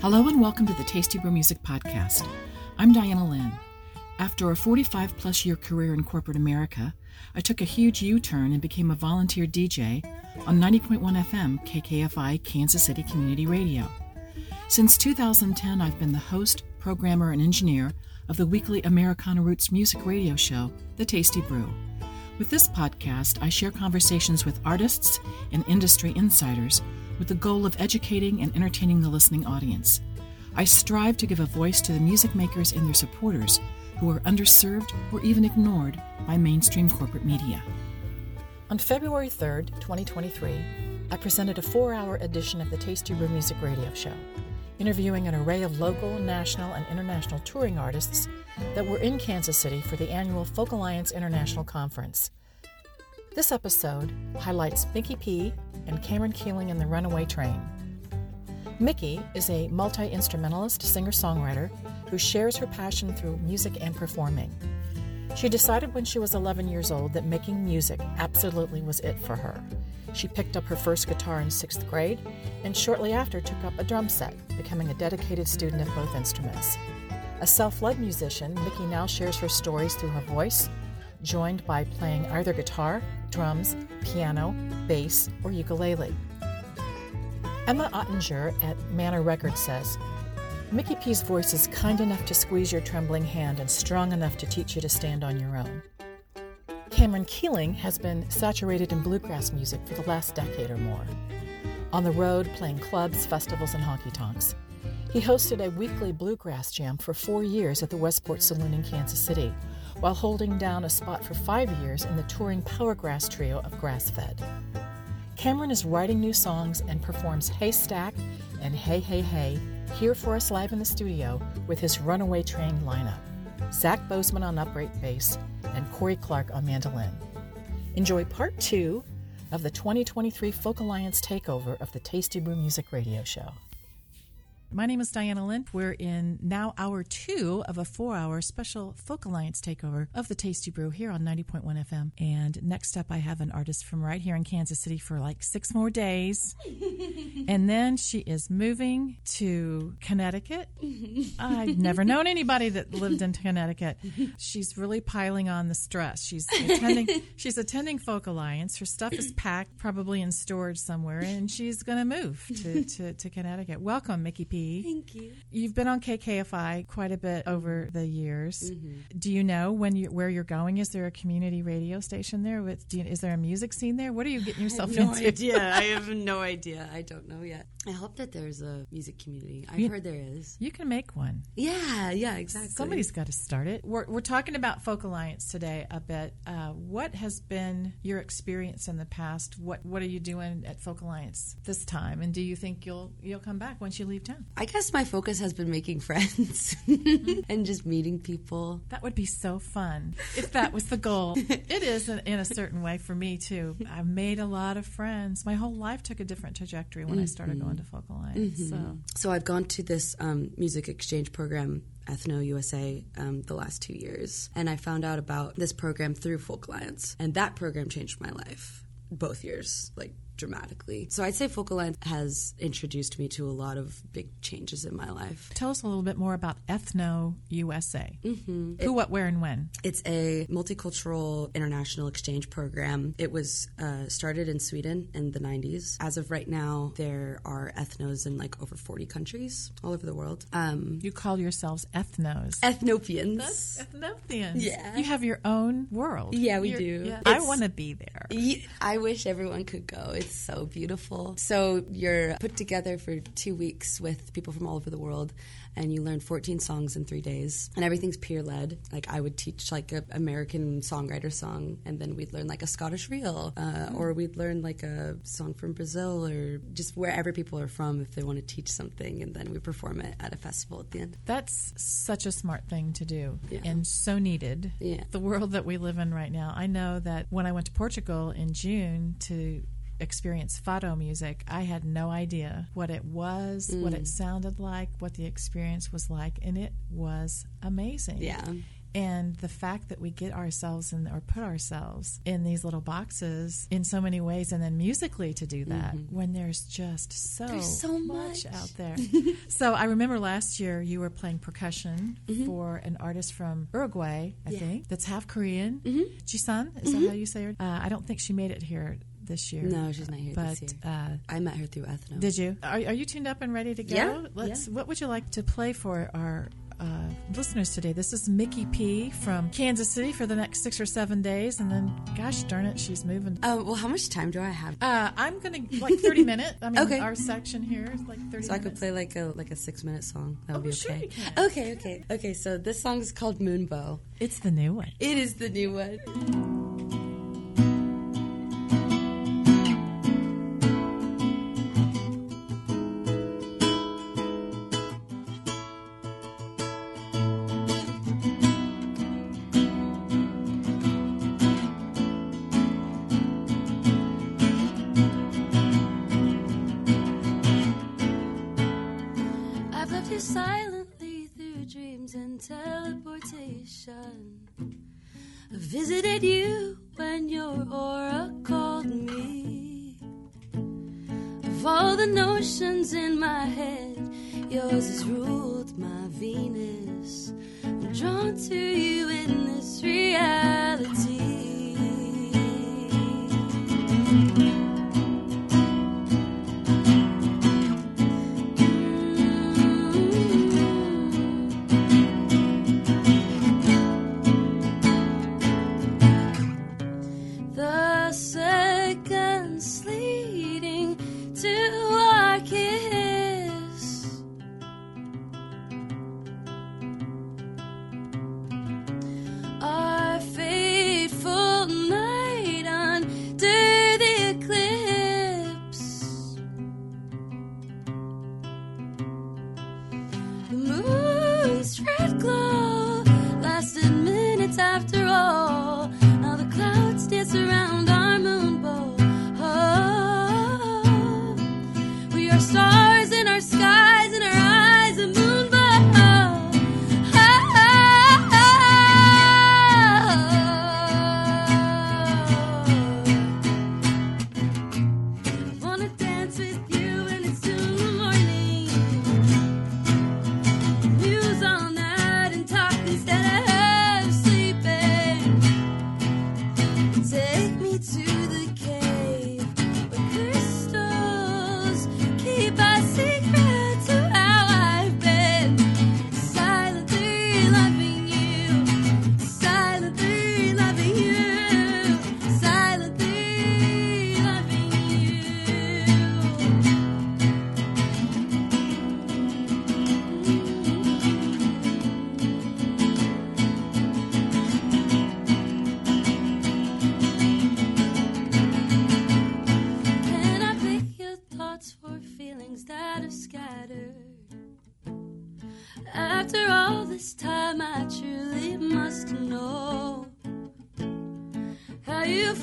Hello and welcome to the Tasty Brew Music Podcast. I'm Diana Lynn. After a 45 plus year career in corporate America, I took a huge U turn and became a volunteer DJ on 90.1 FM KKFI Kansas City Community Radio. Since 2010, I've been the host, programmer, and engineer of the weekly Americana Roots music radio show, The Tasty Brew. With this podcast, I share conversations with artists and industry insiders with the goal of educating and entertaining the listening audience. I strive to give a voice to the music makers and their supporters who are underserved or even ignored by mainstream corporate media. On February 3rd, 2023, I presented a four hour edition of the Tasty Brew Music Radio Show, interviewing an array of local, national, and international touring artists that were in Kansas City for the annual Folk Alliance International Conference. This episode highlights Miki P and Cameron Keeling and the Runaway Train. Miki is a multi instrumentalist singer songwriter who shares her passion through music and performing. She decided when she was 11 years old that making music absolutely was it for her. She picked up her first guitar in sixth grade and shortly after took up a drum set, becoming a dedicated student of both instruments. A self led musician, Miki now shares her stories through her voice, joined by playing either guitar, drums, piano, bass, or ukulele. Emma Ottinger at Manor Records says, Miki P's voice is kind enough to squeeze your trembling hand and strong enough to teach you to stand on your own. Cameron Keeling has been saturated in bluegrass music for the last decade or more. On the road, playing clubs, festivals, and honky tonks. He hosted a weekly bluegrass jam for four years at the Westport Saloon in Kansas City, while holding down a spot for five years in the touring Powergrass trio of Grassfed. Cameron is writing new songs and performs Haystack and Hey Hey Hey here for us live in the studio with his Runaway Train lineup Zach Bozeman on upright bass and Corey Clark on mandolin. Enjoy part two of the 2023 Folk Alliance takeover of the Tasty Brew Music Radio Show. My name is Diana Lynn. We're in now hour two of a four hour special Folk Alliance takeover of the Tasty Brew here on 90.1 FM. And next up, I have an artist from right here in Kansas City for like six more days. and then she is moving to Connecticut. I've never known anybody that lived in Connecticut. She's really piling on the stress. She's attending, she's attending Folk Alliance. Her stuff is packed, probably in storage somewhere, and she's going to move to, to, to Connecticut. Welcome, Miki P. Thank you. You've been on KKFI quite a bit over the years. Mm-hmm. Do you know when you where you're going? Is there a community radio station there? With you, is there a music scene there? What are you getting yourself no into? idea. I have no idea. I don't know yet. I hope that there's a music community. I've You- heard there is. You can make one. Yeah, yeah, exactly. Somebody's got to start it. We're, we're talking about Folk Alliance today a bit. Uh, what has been your experience in the past? What What are you doing at Folk Alliance this time? And do you think you'll you'll come back once you leave town? I guess my focus has been making friends and just meeting people. That would be so fun if that was the goal. it is in, in a certain way for me too. I've made a lot of friends. My whole life took a different trajectory when I started going to Folk Alliance. So So I've gone to this um, music exchange program, Ethno USA, um, the last two years, and I found out about this program through Folk Alliance, and that program changed my life both years, like dramatically. So I'd say Folk Alliance has introduced me to a lot of big changes in my life. tell us a little bit more about Ethno USA. Mm-hmm. Who, what, where, and when? It's a multicultural international exchange program. It was uh, started in Sweden in the 90s. As of right now, there are ethnos in like over 40 countries all over the world. Um, You call yourselves ethnos. Ethnopians. Ethnothians. Yeah. You have your own world. Yeah, we You're- do. yeah. I want to be there. I wish everyone could go. It's so beautiful. So you're put together for two weeks with people from all over the world, and you learn 14 songs in three days, and everything's peer led. Like I would teach like an American songwriter song, and then we'd learn like a Scottish reel, uh, or we'd learn like a song from Brazil, or just wherever people are from if they want to teach something, and then we perform it at a festival at the end. That's such a smart thing to do Yeah. and so needed. Yeah. The world that we live in right now. I know that when I went to Portugal in June to experience fado music, I had no idea what it was, what Mm. it sounded like, what the experience was like, and it was amazing. Yeah. And the fact that we get ourselves in or put ourselves in these little boxes in so many ways, and then musically to do that when there's just so, Mm-hmm. There's so much much. out there. so I remember last year you were playing percussion for an artist from Uruguay, I Mm-hmm. Yeah. Mm-hmm. think, that's half Korean. Jisun, is that how you say her? Uh, I don't think she made it here this year. No, she's not here but, this year. Uh, I met her through Ethno. did you? Are, are you tuned up and ready to go? Yeah, Let's. What would you like to play for our uh, listeners today? This is Miki P from Kansas City for the next six or seven days, and then, gosh darn it, she's moving. Oh, well, how much time do I have? Uh, I'm gonna like 30 minutes. I mean, Okay. our section here is like 30 So I could play like a like a six minute song. That would Oh, be sure okay. Okay, okay, okay. So this song is called Moonbow. It's the new one. It is the new one. Dance around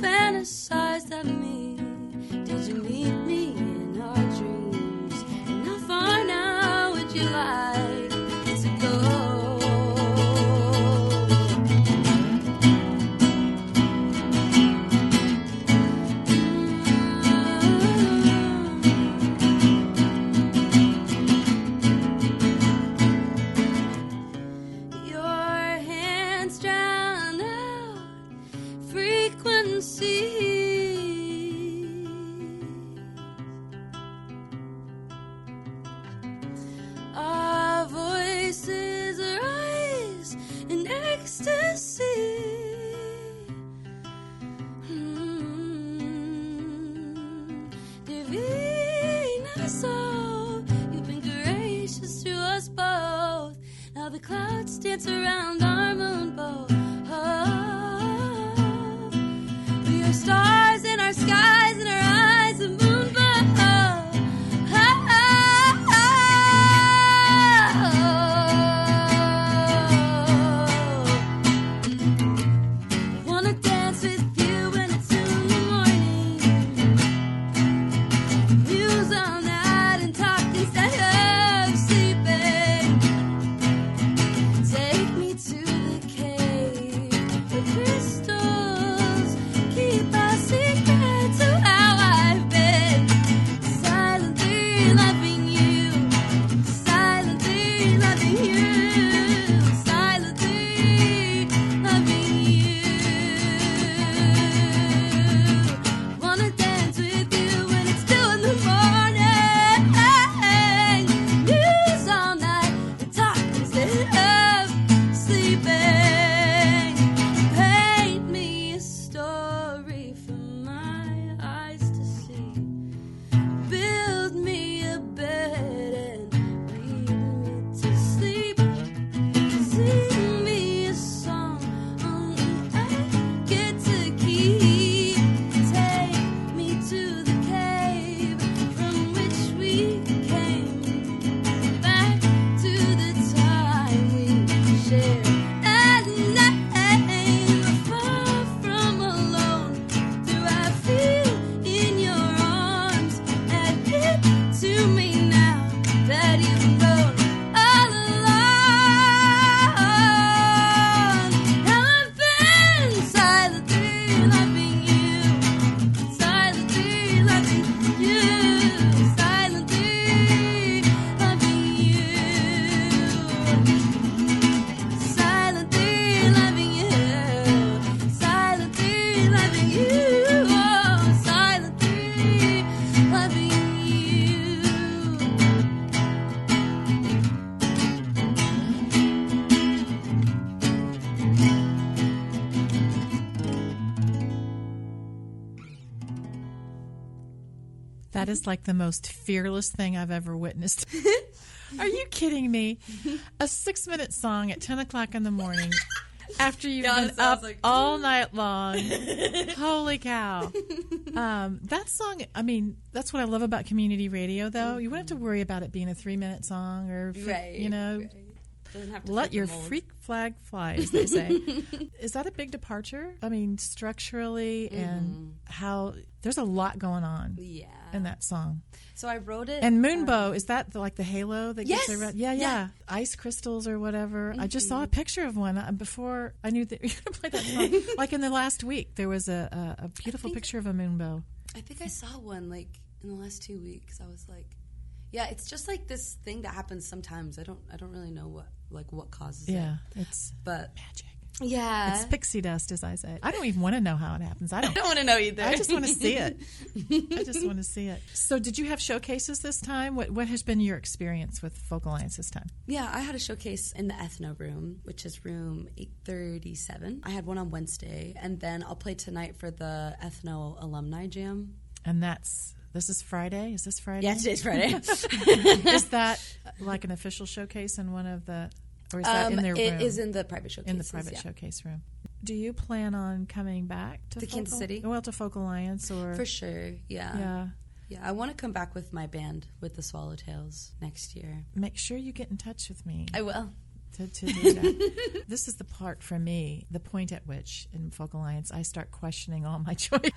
fantasized of me. Did you meet me That is like the most fearless thing I've ever witnessed. Are you kidding me? A six minute song at 10 o'clock in the morning after you've Yeah, been so I was up like, all night long. Holy cow. Um, that song, I mean, that's what I love about community radio, though. You wouldn't have to worry about it being a three minute song or, Right. you know, right. Have to let your freak flag fly, as they say. Is that a big departure? I mean, structurally and how there's a lot going on Yeah. In that song. So I wrote it. And Moonbow, is that the, like the halo that gets Yes. around? Yeah, yeah, Yeah. Ice crystals or whatever. I just saw a picture of one uh, before I knew that you were going to play that song. like in the last week, there was a, a, a beautiful think- picture of a moonbow. I think I saw one like in the last two weeks. I was like, yeah, it's just like this thing that happens sometimes. I don't, I don't really know what, like, what causes Yeah, it. Yeah, it's But magic. Yeah, It's pixie dust, as I say. I don't even want to know how it happens. I I don't. don't want to know either. I just want to see it. I just want to see it. So, did you have showcases this time? What What has been your experience with Folk Alliance this time? Yeah, I had a showcase in the Ethno Room, which is room 837. I had one on Wednesday, and then I'll play tonight for the Ethno Alumni Jam. And that's this is Friday. Is this Friday? Yeah, today's Friday. is that uh, like an official showcase in one of the, or is that in um, their it room? is in the private showcase. in the private showcase room. Do you plan on coming back to To Kansas Folk- City? Well, to Folk Alliance or For sure, yeah. yeah. Yeah, I want to come back with my band, with the Swallowtails, next year. Make sure you get in touch with me. I will. To, to do that. this is the part for me, the point at which in Folk Alliance I start questioning all my choices.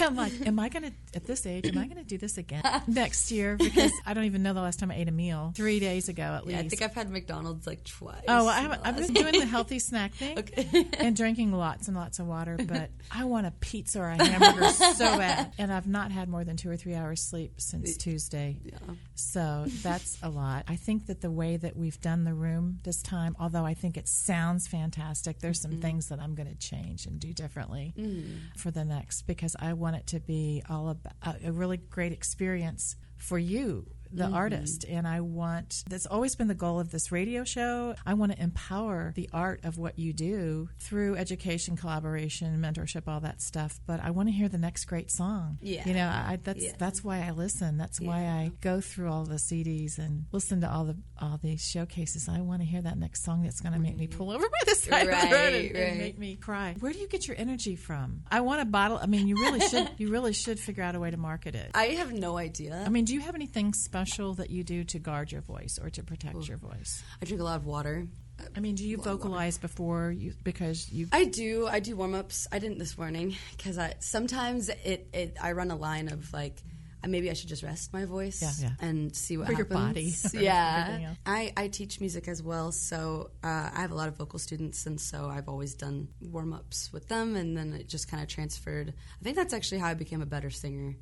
I'm like, am I going to, at this age, am I going to do this again next year? Because I don't even know the last time I ate a meal. Three days ago at Yeah, least. I think I've had McDonald's like twice. Oh, well, I in haven't, I've been doing the healthy snack thing Okay. and drinking lots and lots of water, but I want a pizza or a hamburger so bad. And I've not had more than two or three hours sleep since Tuesday. Yeah. So that's a lot. I think that the way that we've done the room this time, although I think it sounds fantastic, there's some mm-hmm. things that I'm going to change and do differently mm. for the next because I want it to be all about a really great experience for you. The mm-hmm. artist, and I want that's always been the goal of this radio show. I want to empower the art of what you do through education, collaboration, mentorship, all that stuff. But I want to hear the next great song. Yeah. you know, I, that's Yeah. that's why I listen. That's why I go through all the CDs and listen to all the all these showcases. I want to hear that next song that's going to make me pull over by the side of the road Right, and, and make me cry. Where do you get your energy from? I want a bottle. I mean, you really should. You really should figure out a way to market it. I have no idea. I mean, do you have anything special that you do to guard your voice or to protect your voice? I drink a lot of water. I mean, do you vocalize before you because you? I do. I do warm ups. I didn't this morning because I sometimes it, it I run a line of like uh, maybe I should just rest my voice Yeah, yeah. and see what For your happens. body yeah. I, I teach music as well, so uh, I have a lot of vocal students, and so I've always done warm ups with them, and then it just kind of transferred. I think that's actually how I became a better singer.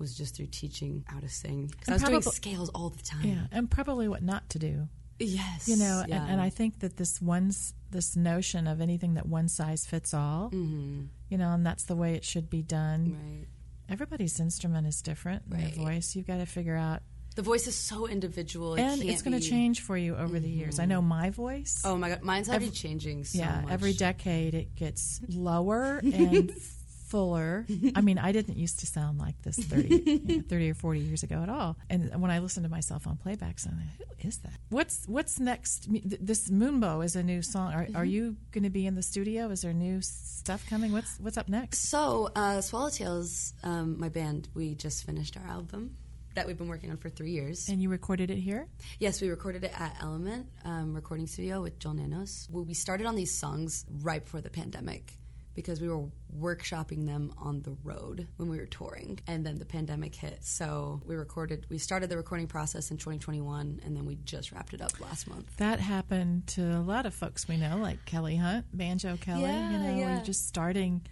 Was just through teaching how to sing because I was doing scales all the time. Yeah, and probably what not to do. Yes, you know yeah. and, and i think that this one's this notion of anything that one size fits all Mm-hmm. you know and that's the way it should be done right. everybody's instrument is different Right. their voice you've got to figure out The voice is so individual, it and it's going to be- change for you over the years i know my voice Oh my god, mine's already Every- changing so yeah much. every decade it gets lower and fuller. I mean i didn't used to sound like this 30, you know, 30 or 40 years ago at all. And when i listen to myself on playbacks i'm like who is that? What's what's next? I mean, th- this moonbow is a new song. Are, are you going to be in the studio? Is there new stuff coming? What's what's up next? So, uh, Swallowtails, um, my band, we just finished our album that we've been working on for three years. and you recorded it here? Yes, we recorded it at Element um, Recording Studio with Joel Nanos. Well, we started on these songs right before the pandemic because we were workshopping them on the road when we were touring, and then the pandemic hit. So we recorded. We started the recording process in 2021, and then we just wrapped it up last month. that happened to a lot of folks we know like kelly hunt banjo kelly Yeah, you know yeah. we're just starting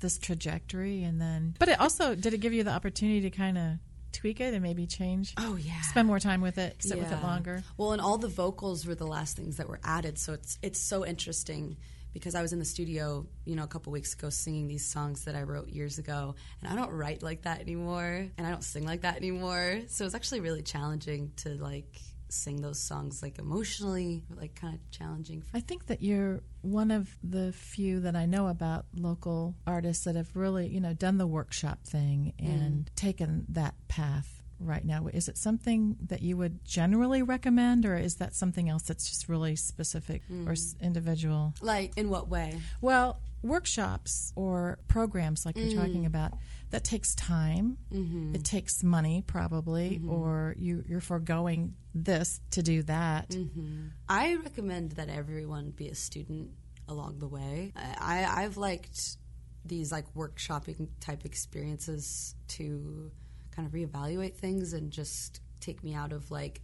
this trajectory and then but it also did it give you the opportunity to kind of tweak it and maybe change Oh yeah. spend more time with it sit with it longer Well, and all the vocals were the last things that were added, so it's it's so interesting because I was in the studio, you know, a couple weeks ago singing these songs that I wrote years ago, and I don't write like that anymore, and I don't sing like that anymore. So it's actually really challenging to like sing those songs like emotionally, like kind of challenging. For, i think that you're one of the few that i know about local artists that have really you know done the workshop thing mm. and taken that path right now. Is it something that you would generally recommend, or is that something else that's just really specific or mm. s- individual? Like, in what way? Well, workshops or programs like you're talking mm. about that takes time. Mm-hmm. It takes money, probably, mm-hmm. or you, you're foregoing this to do that. Mm-hmm. I recommend that everyone be a student along the way. I, I- I've liked these like workshopping type experiences to kind of reevaluate things and just take me out of like,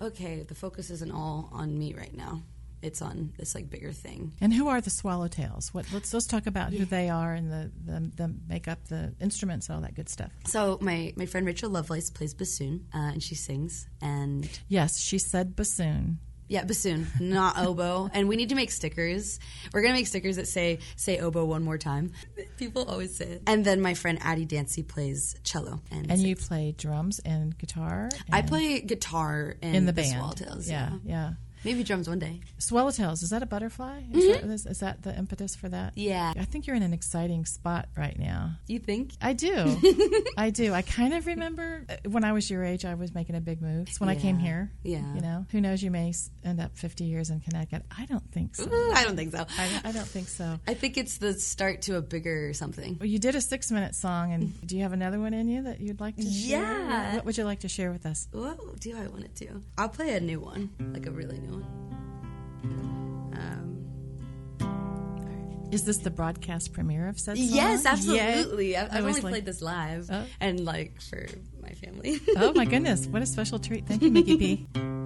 okay, the focus isn't all on me right now. It's on this like bigger thing. And who are the Swallowtails? What let's let's talk about who they are and the, the the makeup, the instruments, all that good stuff. So my, my friend Rachel Lovelace plays bassoon uh, and she sings and Yes, she said bassoon. Yeah, bassoon, not oboe. And we need to make stickers. We're gonna make stickers that say "say oboe one more time." People always say it. And then my friend Addie Dancy plays cello, and, And you play drums and guitar. I play guitar in, in the, the band. Swallowtails. yeah, Yeah. yeah. Maybe drums one day. Swallowtails, is that a butterfly? Is, that, is, is that the impetus for that? Mm-hmm. Yeah. I think you're in an exciting spot right now. You think? I do. I do. I kind of remember uh, when I was your age, I was making a big move. It's when I came here. Yeah. You know, who knows? You may end up 50 years in Connecticut. I don't think so. Ooh, I don't think so. I, I don't think so. I think it's the start to a bigger something. Well, you did a six minute song, and do you have another one in you that you'd like to share? Yeah. What would you like to share with us? What do I want it to do? I'll play a new one, like a really new one. Um, Is this the broadcast premiere of said song? yes, absolutely. I've, I I've was only like- played this live, Oh. and like for my family. Oh my goodness! What a special treat! Thank you, Miki P.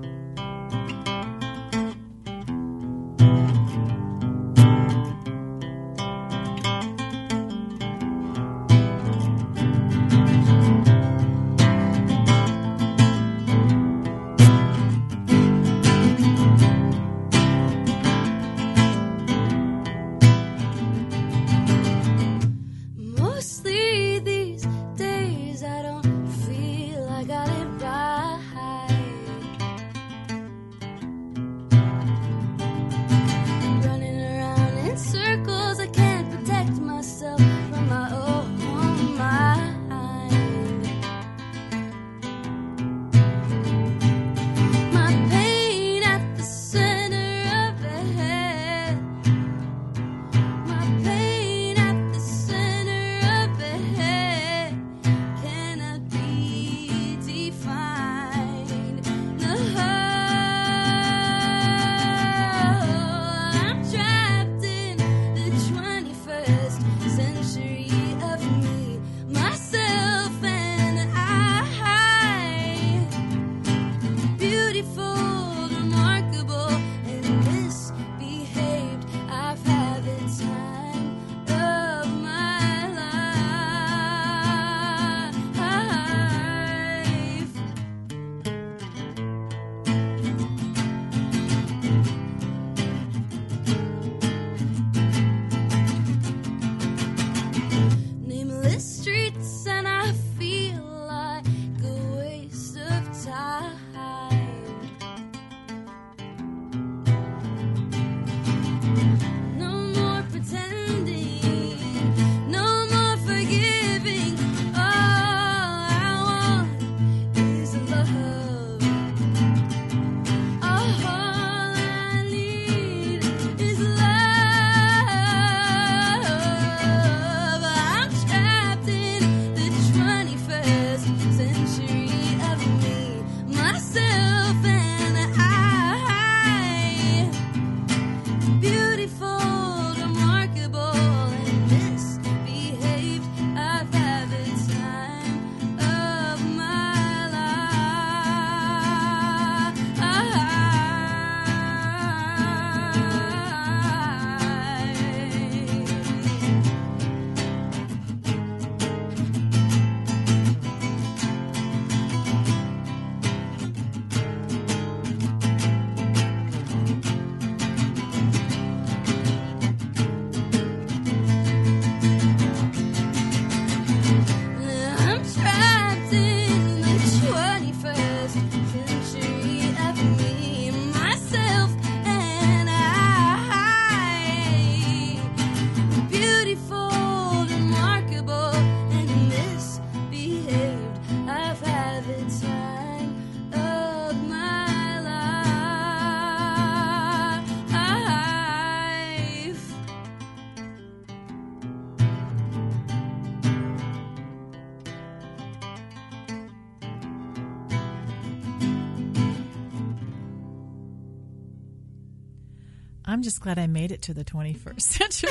I'm just glad I made it to the 21st century.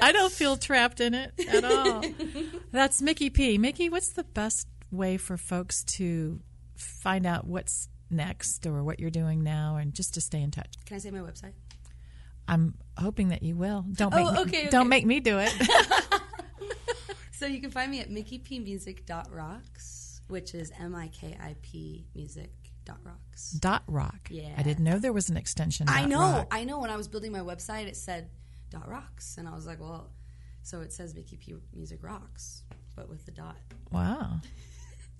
I don't feel trapped in it at all. That's Miki P. Miki, what's the best way for folks to find out what's next or what you're doing now and just to stay in touch? Can I say my website? I'm hoping that you will. Don't Oh, make me, okay, don't make me do it. So you can find me at mikipmusic.rocks, which is M I K I P music.rocks. dot Rocks. Dot rock. Yeah. I didn't know there was an extension. I know, rock. I know. When I was building my website, it said dot rocks, and I was like, well, so it says Miki P Music Rocks, but with the dot. Wow.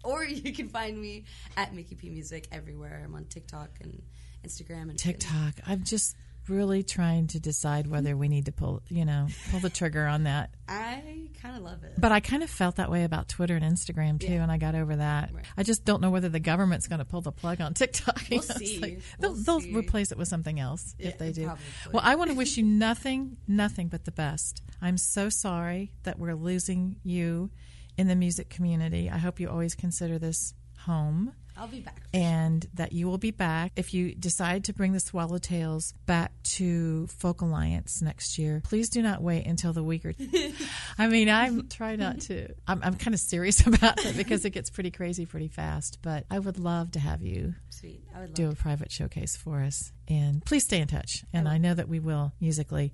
Or you can find me at Miki P Music everywhere. I'm on TikTok and Instagram and TikTok. I'm just really trying to decide whether we need to pull, you know, pull the trigger on that. I kind of love it. But I kind of felt that way about Twitter and Instagram too, and I got over that. Right. I just don't know whether the government's going to pull the plug on TikTok. We'll You know, it's see. like- We'll they'll, see. replace it with something else Yeah, if they do. probably. Well, I want to wish you nothing, nothing but the best. I'm so sorry that we're losing you in the music community. I hope you always consider this home I'll be back. and that you will be back. If you decide to bring the Swallowtails back to Folk Alliance next year, please do not wait until the week or. I mean, I'm try not to. I'm, I'm kind of serious about it because it gets pretty crazy pretty fast. But I would love to have you Sweet. I would love do a private showcase for us, and please stay in touch. And I know that we will musically.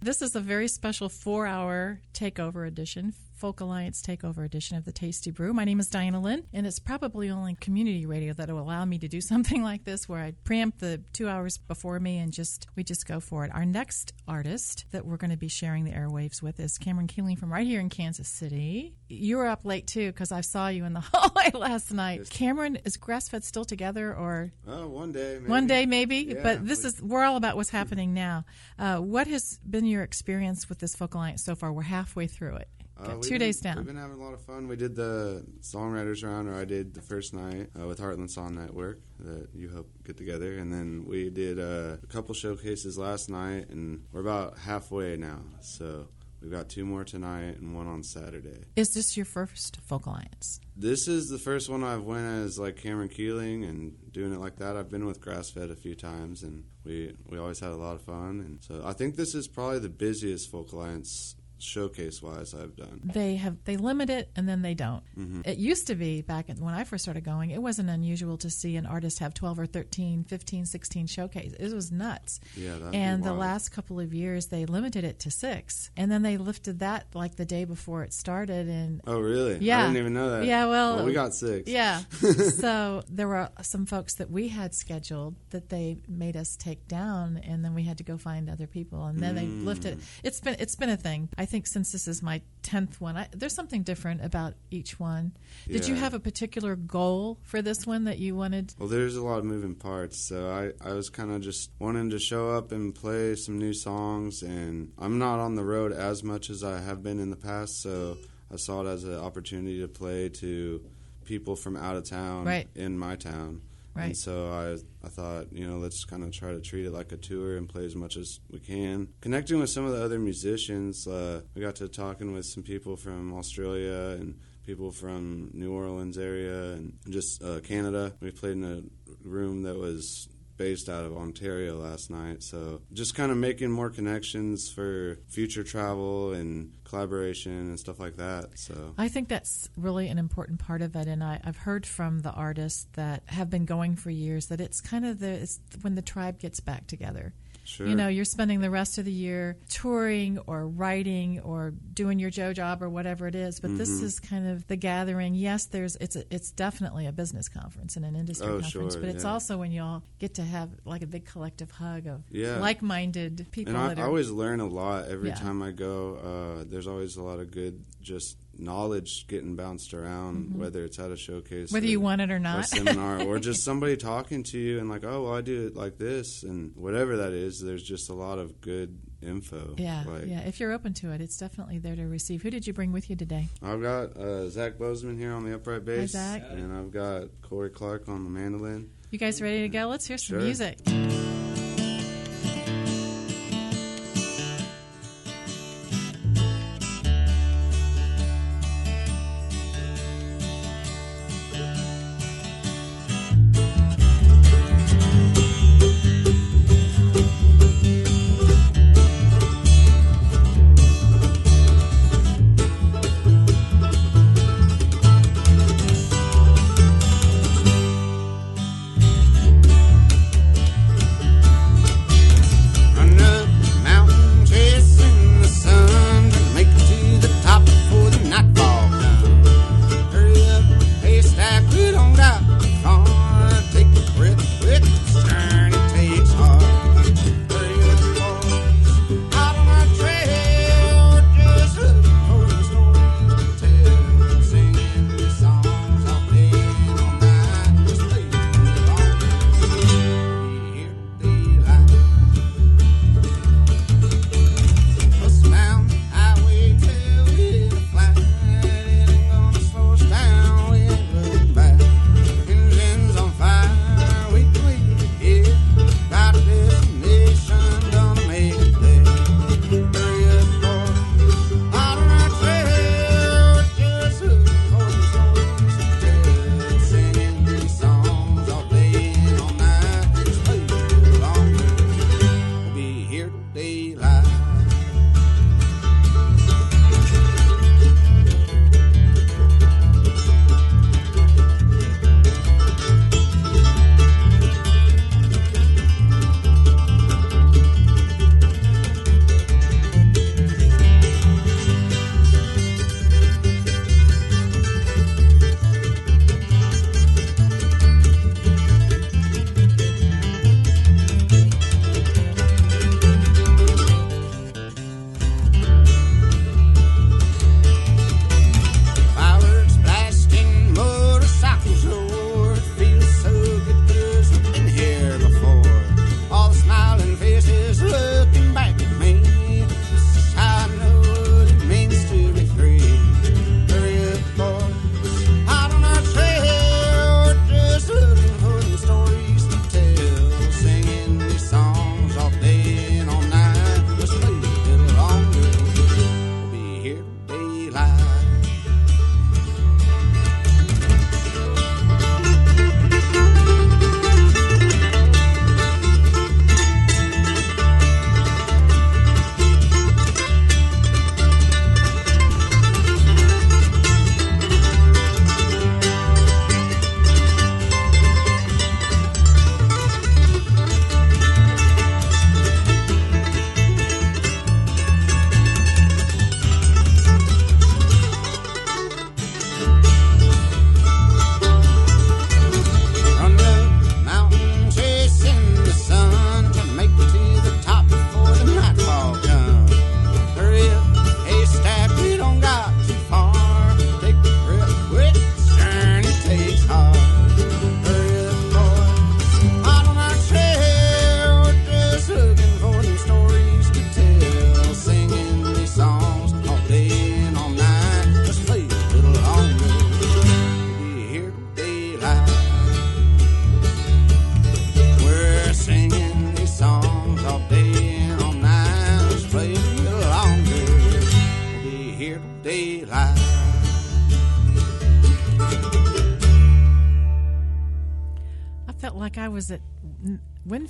This is a very special four hour takeover edition, Folk Alliance takeover edition of the Tasty Brew. My name is Diana Lynn, and it's probably only community radio that will allow me to do something like this where I preempt the two hours before me and just we just go for it. Our next artist that we're going to be sharing the airwaves with is Cameron Keeling from right here in Kansas City. You were up late too because I saw you in the hallway last night. Cameron, is Grassfed still together or Oh, one day. Maybe. one day, maybe. Yeah, but this we- is we're all about what's happening now. Uh, what has been your experience with this Folk Alliance so far? We're halfway through it. Uh, Got we've two been- days We've down. been having a lot of fun. We did the songwriters round, or I did the first night uh, with Heartland Song Network that you helped get together, and then we did uh, a couple showcases last night, and we're about halfway now. So we've got two more tonight and one on Saturday. Is this your first Folk Alliance? This is the first one I've went as like Cameron Keeling and doing it like that. I've been with Grassfed a few times, and we we always had a lot of fun. And so I think this is probably the busiest Folk Alliance showcase wise I've done. They have they limit it and then they don't. Mm-hmm. It used to be back when I first started going, it wasn't unusual to see an artist have 12 or 13, 15, 16 showcases. It was nuts. Yeah, and the last couple of years they limited it to 6. And then they lifted that like the day before it started and Oh, really? Yeah. I didn't even know that. Yeah, well- we got six. Yeah. so there were some folks that we had scheduled that they made us take down, and then we had to go find other people, and then they lifted. It's been it's been a thing. I think since this is my tenth one, I, there's something different about each one. Did you have a particular goal for this one that you wanted? Well, there's a lot of moving parts, so I, I was kind of just wanting to show up and play some new songs, and I'm not on the road as much as I have been in the past, so I saw it as an opportunity to play to people from out of town Right. in my town. Right. And so I, I thought, you know, let's kind of try to treat it like a tour and play as much as we can. Connecting with some of the other musicians, uh, we got to talking with some people from Australia and people from New Orleans area and just uh, Canada. We played in a room that was based out of Ontario last night. So just kind of making more connections for future travel and collaboration and stuff like that. So I think that's really an important part of it, and I, I've heard from the artists that have been going for years that it's kind of the it's when the tribe gets back together. Sure. You know, you're spending the rest of the year touring or writing or doing your Joe job or whatever it is, but this Mm-hmm. is kind of the gathering. Yes, there's it's a, it's definitely a business conference and an industry Oh, conference, sure, but it's yeah. also when you all get to have like a big collective hug of Yeah. like-minded people and I, that I are always learn a lot every Yeah. time I go. Uh, there's always a lot of good just knowledge getting bounced around, whether it's at a showcase, Mm-hmm. whether or, you want it or not. seminar, or just somebody talking to you and like, oh, well, I do it like this, and whatever that is. There's just a lot of good info. yeah, like, yeah. If you're open to it, it's definitely there to receive. Who did you bring with you today? I've got uh, Zach Bozeman here on the upright bass, Zach. and I've got Corey Clark on the mandolin. You guys ready to go? Let's hear some Sure. music.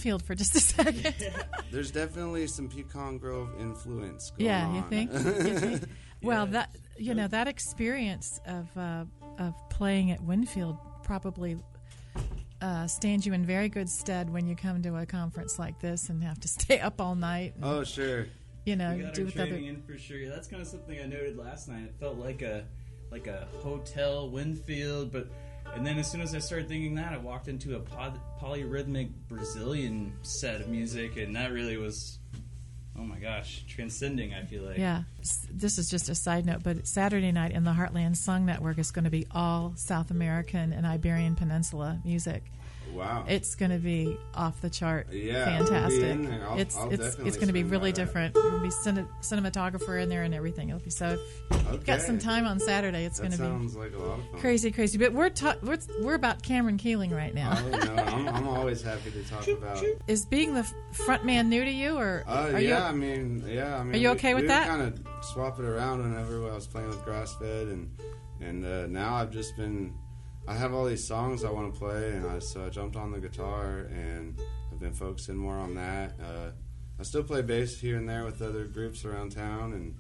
Winfield for just a second. There's definitely some Pecan Grove influence going yeah, on. you think? You think? Well, that you know that experience of uh, of playing at Winfield probably uh, stands you in very good stead when you come to a conference like this and have to stay up all night. And, oh, sure. You know, we got do our with other. training in for sure. Yeah, that's kind of something I noted last night. It felt like a like a hotel Winfield, but and then as soon as I started thinking that, I walked into a pod, polyrhythmic Brazilian set of music, and that really was, oh my gosh, transcending. I feel like. Yeah, this is just a side note, but Saturday night in the Heartland Song Network is going to be all South American and Iberian Peninsula music. Wow. It's going to be off the chart. Yeah, fantastic. I'll- it's I'll it's it's going to be really different. There'll be cine- cinematographer in there and everything. It'll be so. If you've got some time on Saturday, it's going to be sounds like a lot of fun. crazy, crazy. But we're ta- we're we're about Cameron Keeling right now. Oh, no, I'm, I'm always happy to talk about. Is being the front man new to you, or Uh, are yeah, I mean, yeah, I mean, Are you we- okay with we that? Kind of swap it around whenever I was playing with Grass Fed, and and uh, now I've just been. I have all these songs I want to play, and I, so I jumped on the guitar and I've been focusing more on that. Uh, I still play bass here and there with other groups around town and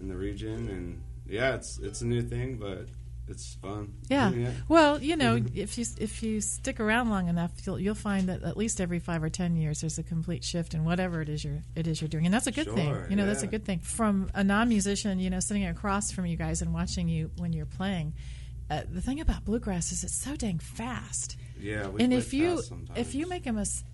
in the region, and yeah, it's it's a new thing, but it's fun. Yeah. Well, you know, if you if you stick around long enough, you'll you'll find that at least every five or ten years there's a complete shift in whatever it is you're it is you're doing, and that's a good thing. You know, that's a good thing. From a non-musician, you know, sitting across from you guys and watching you when you're playing. Uh, the thing about bluegrass is it's so dang fast, Yeah, we and if you sometimes. if you make a mis-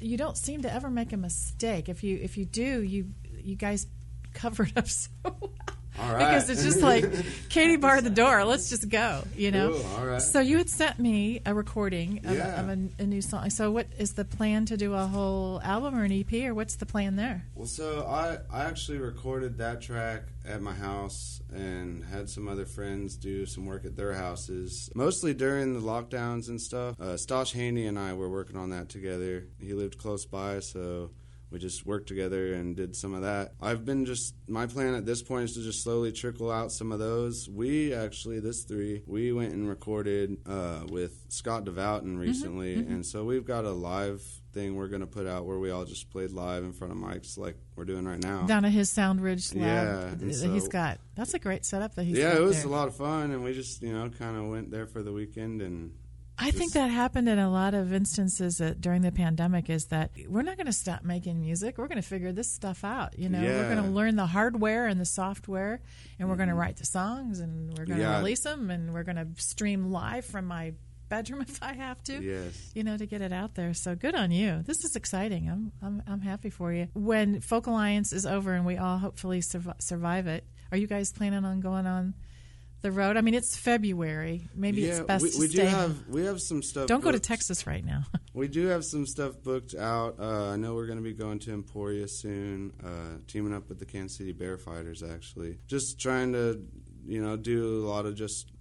you don't seem to ever make a mistake. If you if you do, you you guys cover it up so well. All right. because it's just like Katie barred the door. Let's just go. You know. Right. So you had sent me a recording of, Yeah. a, of a, a new song. So what is the plan to do a whole album or an EP or what's the plan there? Well, so I, I actually recorded that track at my house and had some other friends do some work at their houses, mostly during the lockdowns and stuff. Uh, Stosh Haney and I were working on that together. He lived close by, so we just worked together and did some of that. I've been just, my plan at this point is to just slowly trickle out some of those. We actually, this three, we went and recorded uh, with Scott Devouten recently, and so we've got a live thing we're going to put out where we all just played live in front of mics like we're doing right now. Down at his Sound Ridge lab Yeah, and he's so- got. That's a great setup that he's yeah, it was there. a lot of fun, and we just, you know, kind of went there for the weekend and I think that happened in a lot of instances that during the pandemic is that we're not going to stop making music. We're going to figure this stuff out. You know, we're Mm-hmm. going to learn the hardware and the software, and we're going to write the songs, and we're going to Yeah. release them, and we're going to stream live from my bedroom if I have to. yes. You know, to get it out there. So good on you. This is exciting. I'm I'm I'm happy for you. When Folk Alliance is over and we all hopefully survive, survive it, are you guys planning on going on the road? I mean, it's February. Maybe it's yeah, best we, to we do stay. have we have some stuff. Don't go to. Texas right now. We do have some stuff booked out. Uh, I know we're going to be going to Emporia soon, uh, teaming up with the Kansas City Bear Fighters. Actually, just trying to, you know, do a lot of just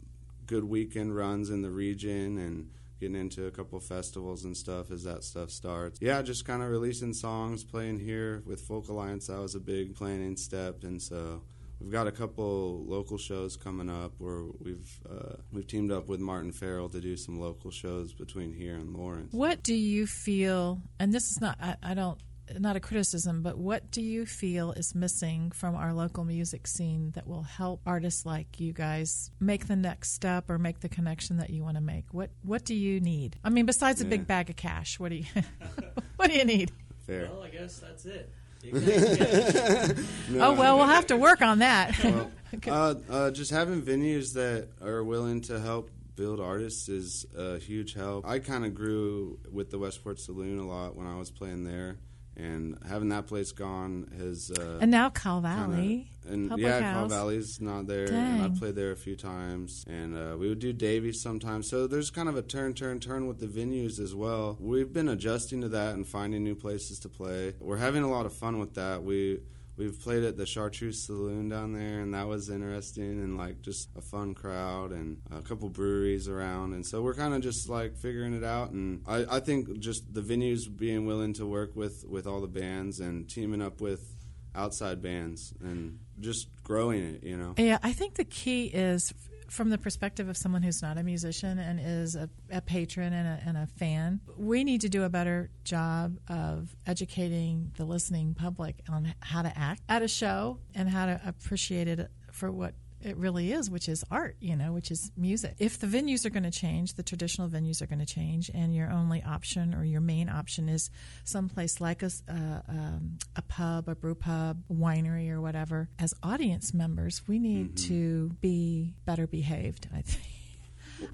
good weekend runs in the region and getting into a couple festivals and stuff as that stuff starts. Yeah, just kind of releasing songs, playing here with Folk Alliance. That was a big planning step, and so. We've got a couple local shows coming up where we've uh, we've teamed up with Martin Farrell to do some local shows between here and Lawrence. What do you feel? And this is not I, I don't not a criticism, but what do you feel is missing from our local music scene that will help artists like you guys make the next step or make the connection that you want to make? What What do you need? I mean, besides a Yeah. big bag of cash, what do you What do you need? Fair. Well, I guess that's it. Yeah. Oh well, we'll have to work on that. Well, uh, uh, just having venues that are willing to help build artists is a huge help. I kind of grew with the Westport Saloon a lot when I was playing there, and having that place gone has. Uh, and now Cal kinda- Valley, and Public yeah, Cal Valley's not there, and I've played there a few times, and uh, we would do Davies sometimes. So there's kind of a turn, turn, turn with the venues as well. We've been adjusting to that and finding new places to play. We're having a lot of fun with that. We we've played at the Chartreuse Saloon down there, and that was interesting and like just a fun crowd and a couple breweries around, and so we're kind of just like figuring it out. And I, I think just the venues being willing to work with with all the bands and teaming up with outside bands and just growing it, you know. Yeah, I think the key is from the perspective of someone who's not a musician and is a, a patron and a, and a fan, we need to do a better job of educating the listening public on how to act at a show and how to appreciate it for what it really is, which is art, you know, which is music. If the venues are going to change, the traditional venues are going to change, and your only option or your main option is someplace like a, uh, um, a pub, a brew pub, winery, or whatever, as audience members, we need to be better behaved, I think.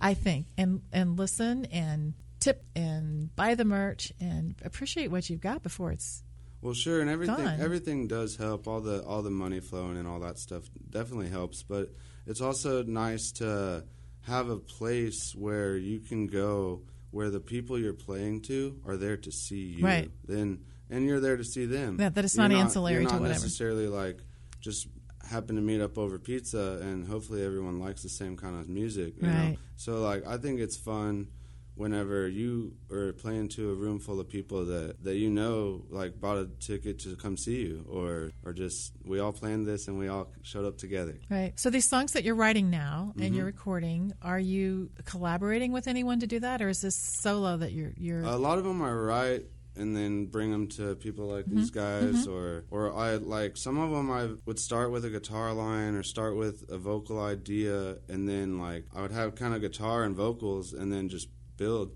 I think, and and listen and tip and buy the merch and appreciate what you've got before it's Well, sure, and everything Gone. everything does help. All the all the money flowing and all that stuff definitely helps. But it's also nice to have a place where you can go where the people you're playing to are there to see you. Right. Then and you're there to see them. That- that it's You're not ancillary you're to not whatever. necessarily like just happen to meet up over pizza and hopefully everyone likes the same kind of music. You Know? Right. So like I think it's fun whenever you are playing to a room full of people that, that you know like bought a ticket to come see you or or just we all planned this and we all showed up together. Right. So these songs that you're writing now and Mm-hmm. you're recording, are you collaborating with anyone to do that, or is this solo that you're you're? A lot of them I write and then bring them to people like these Mm-hmm. guys or or I like some of them I would start with a guitar line or start with a vocal idea and then like I would have kind of guitar and vocals and then just build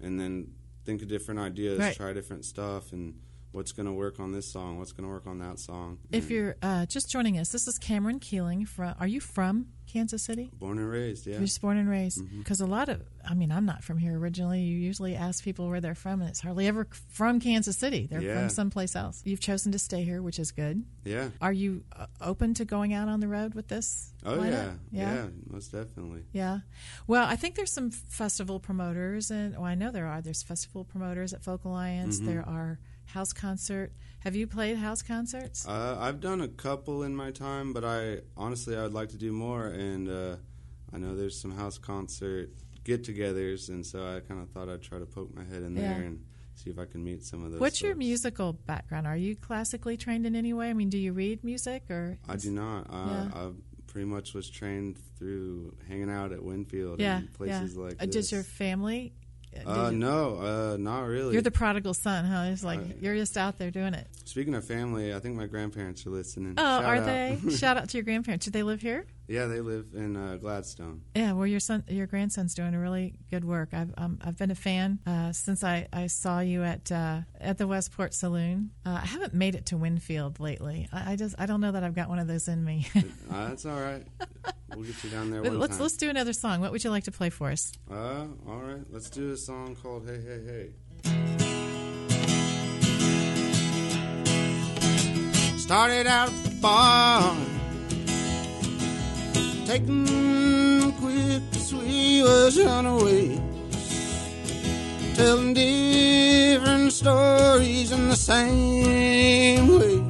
and then think of different ideas, Right. try different stuff and what's going to work on this song, what's going to work on that song. if And you're uh, just joining us, this is Cameron Keeling. From are you from Kansas City? born and raised, yeah. You're just born and raised. Mm-hmm. Because a lot of, I mean, I'm not from here originally. You usually ask people where they're from, and it's hardly ever from Kansas City. They're Yeah. from someplace else. You've chosen to stay here, which is good. Yeah. Are you uh, open to going out on the road with this? Oh yeah. yeah. yeah. most definitely. Yeah. Well, I think there's some festival promoters, and well, I know there are. There's festival promoters at Folk Alliance. Mm-hmm. There are house concert. Have you played house concerts? Uh, I've done a couple in my time, but I honestly I would like to do more. And uh, I know there's some house concert get-togethers, and so I kind of thought I'd try to poke my head in there and see if I can meet some of those. What's your musical background? Are you classically trained in any way? I mean, do you read music or? I do not. Uh, Yeah. I pretty much was trained through hanging out at Winfield Yeah, and places yeah. like Uh, this. Does your family? Uh, no, uh, not really. You're the prodigal son, huh? It's like Uh, you're just out there doing it. Speaking of family, I think my grandparents are listening. Oh, Shout are out. they? Shout out to your grandparents. Do they live here? Yeah, they live in uh, Gladstone. Yeah, well, your son, your grandson's doing a really good work. I've um, I've been a fan uh, since I, I saw you at uh, at the Westport Saloon. Uh, I haven't made it to Winfield lately. I, I just I don't know that I've got one of those in me. Uh, that's all right. We'll get you down there let's time. let's do another song. What would you like to play for us? Uh, all right. Let's do a song called "Hey Hey Hey." Started out at the bar, taking quick as we was runaways, telling different stories in the same ways.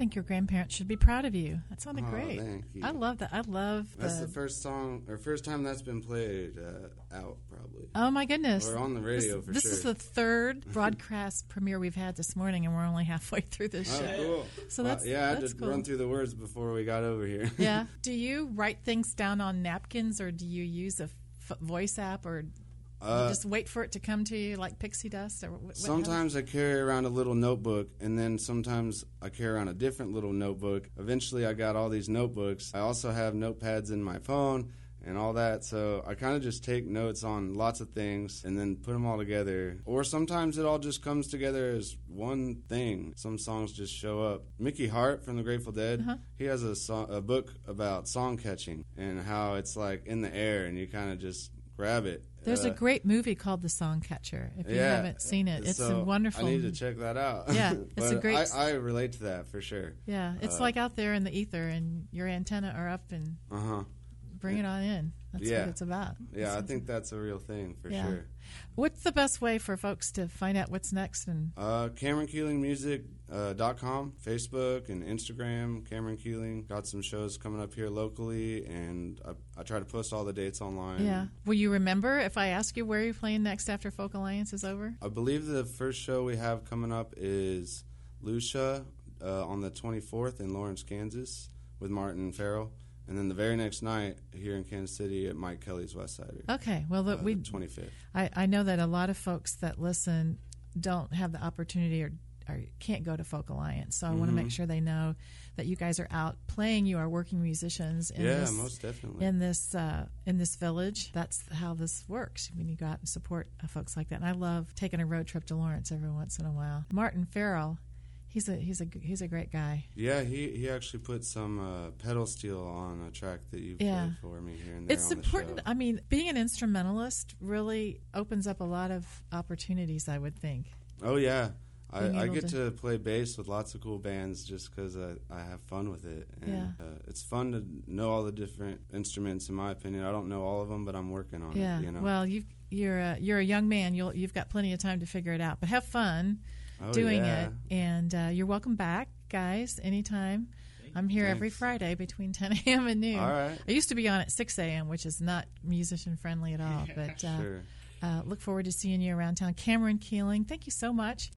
Think your grandparents should be proud of you. That sounded Oh, great. I love that. I love That's the. the first song or first time that's been played uh, out, probably. oh my goodness! Or on the radio this, for this sure. This is the third broadcast premiere we've had this morning, and we're only halfway through this Oh, show. cool. So Well, that's- yeah, I had that's to cool. run through the words before we got over here. Yeah. Do you write things down on napkins, or do you use a f- voice app, or Uh, just wait for it to come to you like pixie dust? Or what, Sometimes I carry around a little notebook, and then sometimes I carry around a different little notebook. Eventually, I got all these notebooks. I also have notepads in my phone and all that, so I kind of just take notes on lots of things and then put them all together. Or sometimes it all just comes together as one thing. Some songs just show up. Mickey Hart from the Grateful Dead, Uh-huh. he has a, so- a book about song catching and how it's like in the air and you kind of just grab it. There's a Uh, great movie called The Songcatcher. If you yeah. haven't seen it, it's So a wonderful. I need to check that out. Yeah, it's a great- I, I relate to that for sure. Yeah, it's Uh, like out there in the ether, and your antenna are up, and Uh huh. bring it on in. That's Yeah. what it's about. Yeah, I think that's a real thing for Yeah. sure. What's the best way for folks to find out what's next? And Uh, CameronKeelingMusic.com, dot com, Facebook and Instagram. Cameron Keeling got some shows coming up here locally, and I, I try to post all the dates online. yeah, will you remember if I ask you where you're playing next after Folk Alliance is over? I believe the first show we have coming up is Lucia uh, on the 24th in Lawrence, Kansas, with Martin Farrell. And then the very next night here in Kansas City at Mike Kelly's West Sider. Okay, well, the, uh, we 25th. I, I know that a lot of folks that listen don't have the opportunity or, or can't go to Folk Alliance, so I want to Mm-hmm. make sure they know that you guys are out playing. You are working musicians in Yeah, this most definitely. in this uh, in this village. That's how this works. When you go out and support uh, folks like that, and I love taking a road trip to Lawrence every once in a while. Martin Farrell, he's a he's a he's a great guy. Yeah, he, he actually put some uh, pedal steel on a track that you Yeah. played for me here and there. It's important. I mean, being an instrumentalist really opens up a lot of opportunities. I would think. Oh yeah, I, I get to- to play bass with lots of cool bands just because I, I have fun with it. And, Yeah. uh, it's fun to know all the different instruments. In my opinion, I don't know all of them, but I'm working on Yeah. it. You know. Well, you you're a, you're a young man. You'll you've got plenty of time to figure it out. But have fun Oh, doing yeah. it, and uh, you're welcome back, guys, anytime. I'm here every Friday between 10 a.m. and noon. All right. I used to be on at 6 a.m., which is not musician friendly at all. But uh, Sure. uh, look forward to seeing you around town. Cameron Keeling, thank you so much.